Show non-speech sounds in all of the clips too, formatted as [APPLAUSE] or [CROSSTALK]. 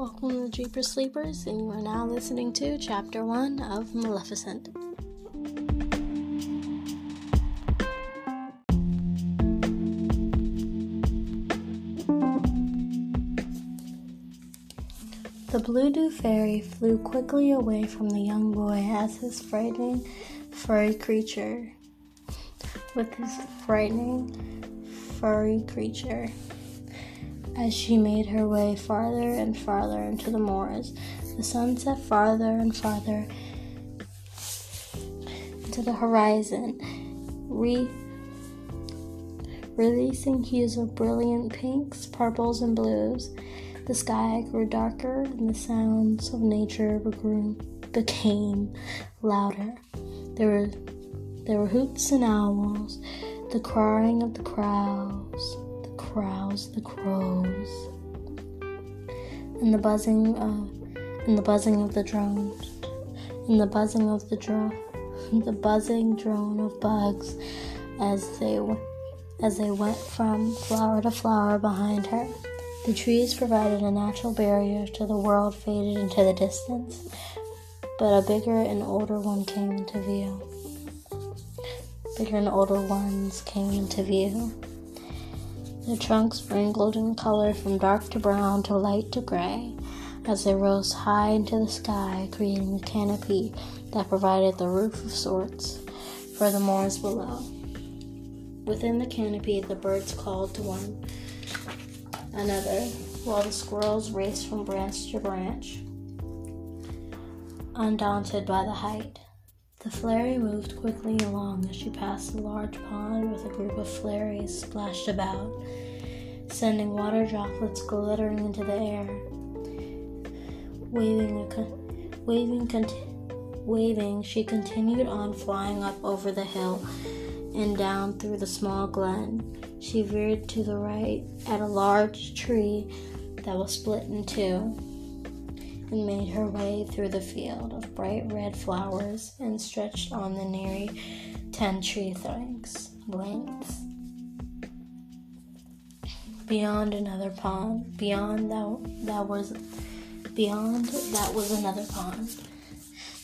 Welcome to the Jeepers Sleepers, and you are now listening to Chapter 1 of Maleficent. The Blue Fairy flew quickly away from the young boy as his frightening furry creature. With his frightening furry creature. As she made her way farther and farther into the moors, the sun set farther and farther into the horizon, re- releasing hues of brilliant pinks, purples, and blues. The sky grew darker, and the sounds of nature grew, became louder. There were there were hoots and owls, the crying of the crows, crows, the crows, and the buzzing of and the buzzing of the drones, and the buzzing of the drone, [LAUGHS] the buzzing drone of bugs as they as they went from flower to flower behind her. The trees provided a natural barrier to the world faded into the distance, but a bigger and older one came into view. Bigger and older ones came into view. Their trunks wrinkled in color from dark to brown to light to gray as they rose high into the sky, creating a canopy that provided the roof of sorts for the moors below. Within the canopy, the birds called to one another, while the squirrels raced from branch to branch, undaunted by the height. The flairy moved quickly along as she passed a large pond with a group of flairies splashed about, sending water droplets glittering into the air. Waving, waving, waving, she continued on flying up over the hill and down through the small glen. She veered to the right at a large tree that was split in two and made her way through the field of bright red flowers and stretched on the nearly ten tree lengths. lengths. Beyond another pond, beyond that, that was beyond that was another pond.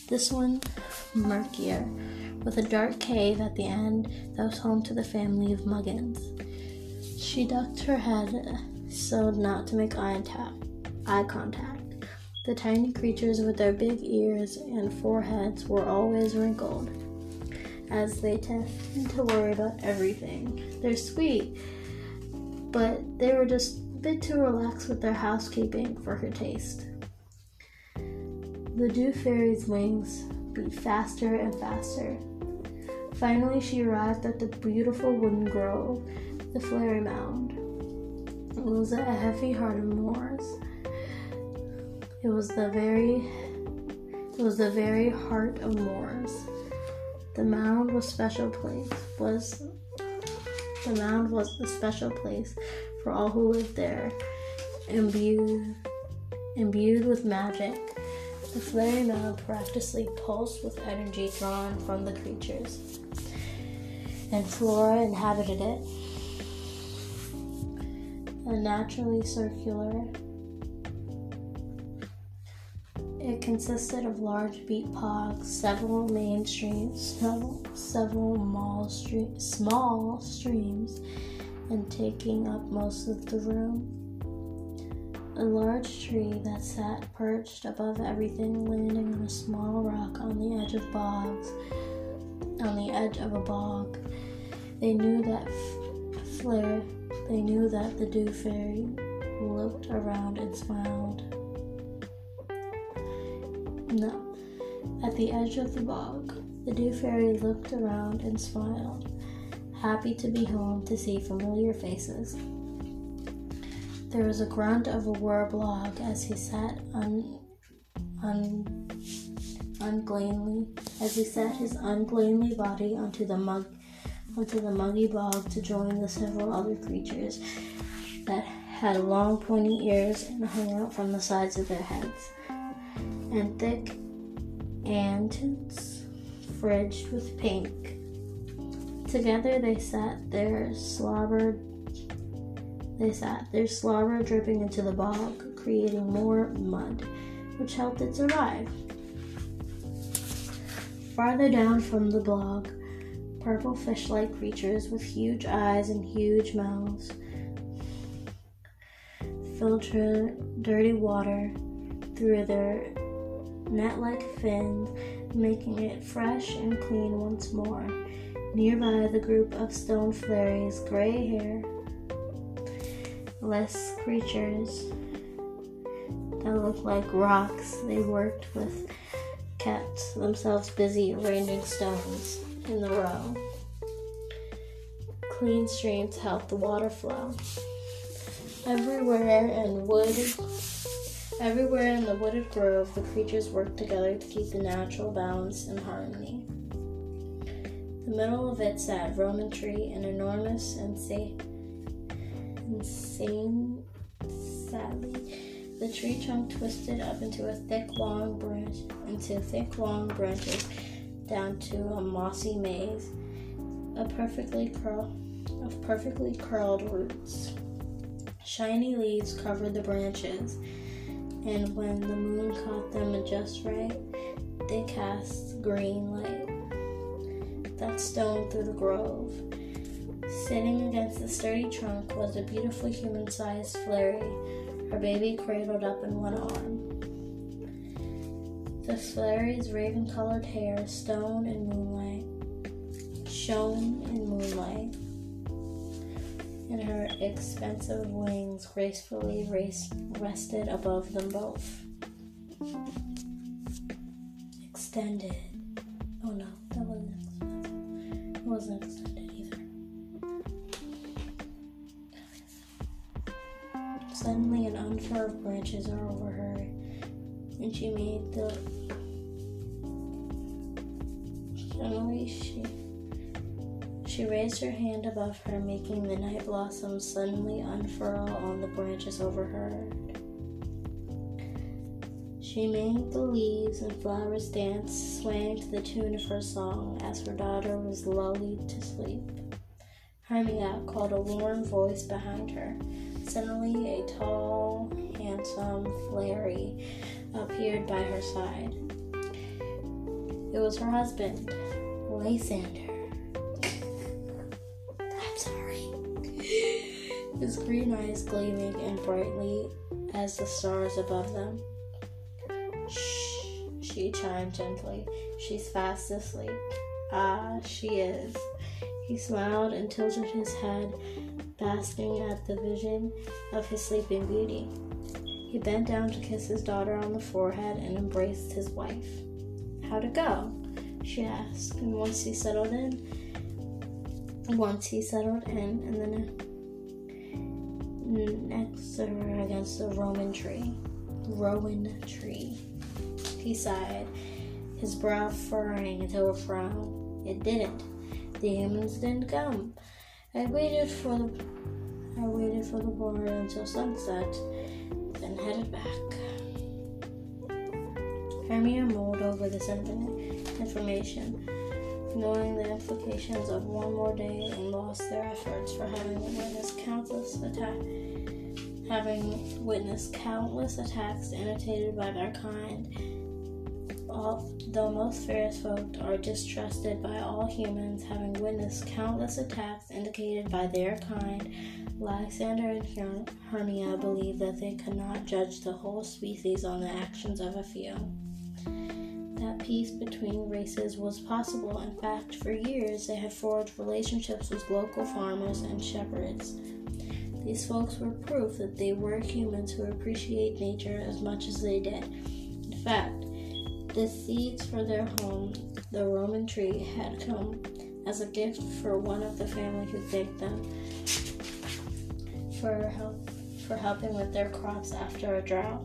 This one murkier, with a dark cave at the end that was home to the family of Muggins. She ducked her head so not to make eye, eye contact. The tiny creatures with their big ears and foreheads were always wrinkled, as they tend to worry about everything. They're sweet, but they were just a bit too relaxed with their housekeeping for her taste. The Dew Fairy's wings beat faster and faster. Finally, she arrived at the beautiful wooden grove, the Flairy Mound. It was a heavy heart of moors. It was the very it was the very heart of moors. The mound was special place was the mound was a special place for all who lived there, imbued imbued with magic. The flairy mound practically pulsed with energy drawn from the creatures, and Flora inhabited it. A naturally circular It consisted of large beet pogs, several main streams, several, small streams, and taking up most of the room. A large tree that sat perched above everything, landing on a small rock on the edge of bogs. On the edge of a bog, they knew that Flare. They knew that the Dew Fairy looked around and smiled. No. At the edge of the bog, the Dew Fairy looked around and smiled, happy to be home to see familiar faces. There was a grunt of a wallerbog as he sat un, un, unglainly, as he set his unglainly body onto the mug, onto the muggy bog to join the several other creatures that had long pointy ears and hung out from the sides of their heads and thick and fringed with pink. Together they sat there slobbered they sat there slobber dripping into the bog, creating more mud, which helped it survive. Farther down from the bog, purple fish like creatures with huge eyes and huge mouths filter dirty water through their net like fins, making it fresh and clean once more. Nearby, the group of stone fairies, gray hair, less creatures that look like rocks they worked with kept themselves busy arranging stones in the row. Clean streams help the water flow. Everywhere in wood everywhere in the wooded grove the creatures work together to keep the natural balance and harmony. The middle of it sat Roman tree, an enormous and sa- insane sadly. The tree trunk twisted up into a thick long branch into thick long branches down to a mossy maze, a perfectly curl of perfectly curled roots. Shiny leaves covered the branches, and when the moon caught them just right, they cast green light that stoned through the grove. Sitting against the sturdy trunk was a beautiful human sized fairy, her baby cradled up in one arm. The fairy's raven colored hair, stone in moonlight, shone in moonlight and her expensive wings gracefully race, rested above them both. Extended. Oh no, that wasn't expensive. It wasn't extended either. Suddenly, an unfurl of branches are over her, and she made the. Suddenly, she she raised her hand above her, making the night blossoms suddenly unfurl on the branches over her. She made the leaves and flowers dance, swaying to the tune of her song as her daughter was lulled to sleep. Hermia called a warm voice behind her. Suddenly, a tall, handsome fairy appeared by her side. It was her husband, Lysander. His green eyes gleaming and brightly as the stars above them. Shh, she chimed gently. She's fast asleep. Ah, she is. He smiled and tilted his head, basking at the vision of his sleeping beauty. He bent down to kiss his daughter on the forehead and embraced his wife. How'd it go? she asked, and once he settled in, once he settled in, and then next her against the Roman tree. Rowan tree. He sighed, his brow furrowing into a frown. It didn't. The humans didn't come. I waited for the I waited for the boy until sunset, then headed back. Hermia mulled over this information, knowing the implications of one more day and lost their efforts for having witnessed countless attacks having witnessed countless attacks imitated by their kind. Although most fairies folk are distrusted by all humans, having witnessed countless attacks indicated by their kind, Lysander and Hermia believed that they could not judge the whole species on the actions of a few. That peace between races was possible. In fact, for years they had forged relationships with local farmers and shepherds. These folks were proof that they were humans who appreciate nature as much as they did. In fact, the seeds for their home, the Roman tree, had come as a gift for one of the family who thanked them for help for helping with their crops after a drought.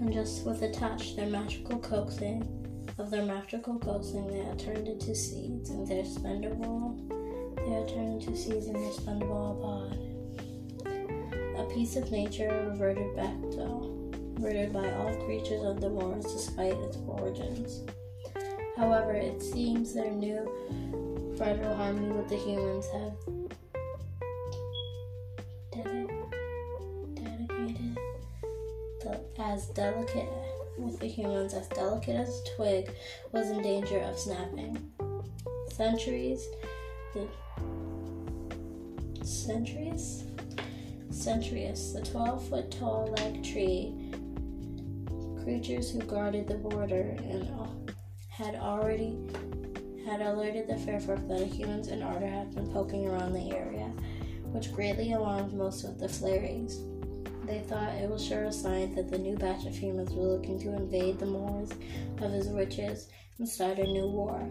And just with a touch, their magical coaxing of their magical coaxing, they had turned into seeds, and their spendable they are turned to season their spendable pod. A piece of nature reverted back to, reverted by all creatures of the moors despite its origins. However, it seems their new fragile harmony with the humans have as delicate with the humans as delicate as a twig was in danger of snapping. Centuries, the centuries, Centurius, the 12 foot tall leg tree, creatures who guarded the border and had already had alerted the Fairfolk that humans in order had been poking around the area, which greatly alarmed most of the Flaries. They thought it was sure a sign that the new batch of humans were looking to invade the moors of his riches and start a new war.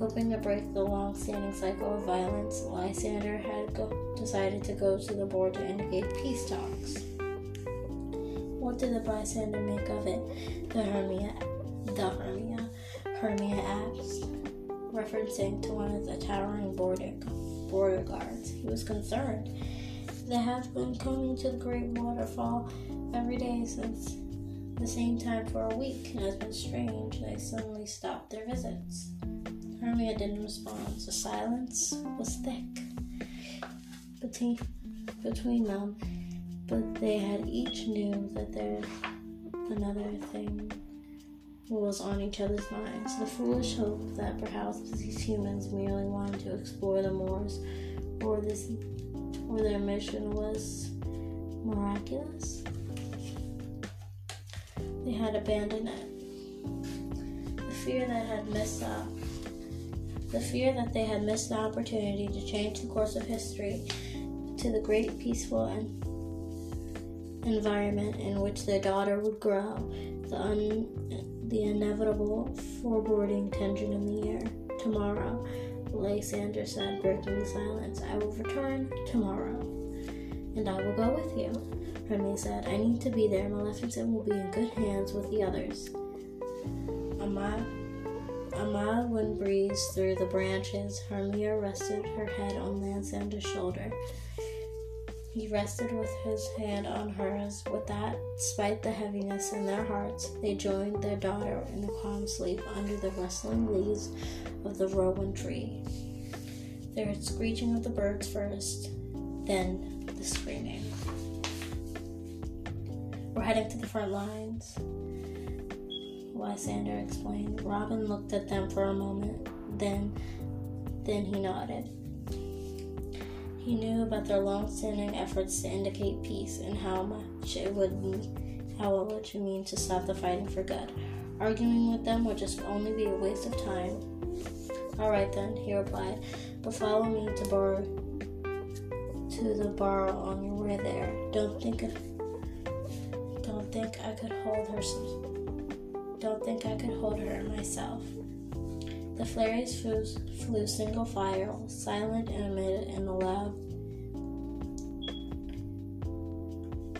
Hoping to break the long standing cycle of violence, Lysander had go- decided to go to the board to indicate peace talks. What did the bystander make of it? The Hermia, the Hermia, Hermia asked, referencing to one of the towering border, border guards. He was concerned. They have been coming to the great waterfall every day since the same time for a week, and it's been strange they suddenly stopped their visits. Hermia didn't respond. The silence was thick between, between them, but they had each knew that there another thing was on each other's minds. The foolish hope that perhaps these humans merely wanted to explore the moors, or this, or their mission was miraculous. They had abandoned it. The fear that had missed out the fear that they had missed the opportunity to change the course of history to the great peaceful and environment in which their daughter would grow, the, un- the inevitable foreboding tension in the air. Tomorrow, Lysander said, breaking the silence, I will return tomorrow, and I will go with you. Remy said, I need to be there. Maleficent will be in good hands with the others. Amad a mild wind breezed through the branches. Hermia rested her head on Lysander's shoulder. He rested with his hand on hers. With that, despite the heaviness in their hearts, they joined their daughter in the calm sleep under the rustling leaves of the rowan tree. There was screeching of the birds first, then the screaming. We're heading to the front lines. Lysander explained. Robin looked at them for a moment, then then he nodded. He knew about their long-standing efforts to indicate peace and how much it would how it would mean to stop the fighting for good. Arguing with them would just only be a waste of time. All right then, he replied, but follow me to bar to the bar on your way there. Don't think don't think I could hold her don't think I could hold her myself. The flares flew, flew single file, silent and amid in the loud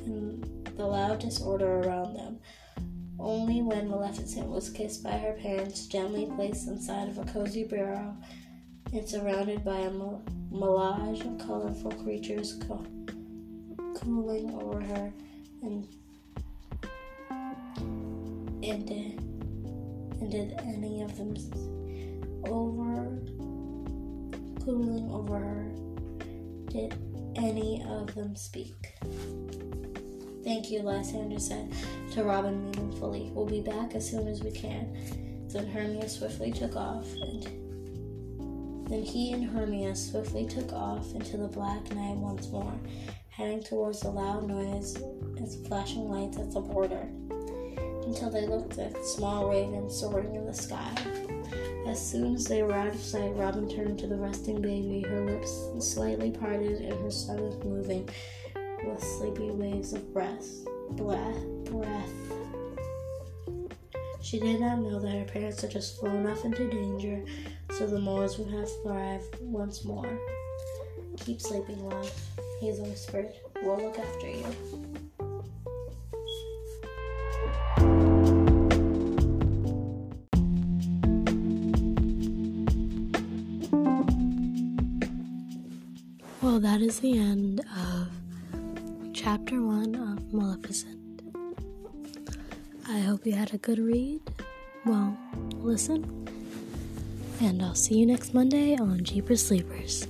in the loud disorder around them. Only when Maleficent was kissed by her parents, gently placed inside of a cozy burrow, and surrounded by a melange of colorful creatures co- cooling over her and and did, and did any of them over cooling over her? Did any of them speak? Thank you, Lysander said to Robin meaningfully. We'll be back as soon as we can. Then Hermia swiftly took off, and then he and Hermia swiftly took off into the black night once more, heading towards the loud noise and flashing lights at the border until they looked at small raven soaring in the sky. As soon as they were out of sight, Robin turned to the resting baby, her lips slightly parted and her stomach moving with sleepy waves of breath. Breath. breath. She did not know that her parents had just flown off into danger, so the Moors would have thrived once more. Keep sleeping, love, Hazel whispered. We'll look after you. That is the end of chapter one of Maleficent. I hope you had a good read. Well, listen. And I'll see you next Monday on Jeepers Sleepers.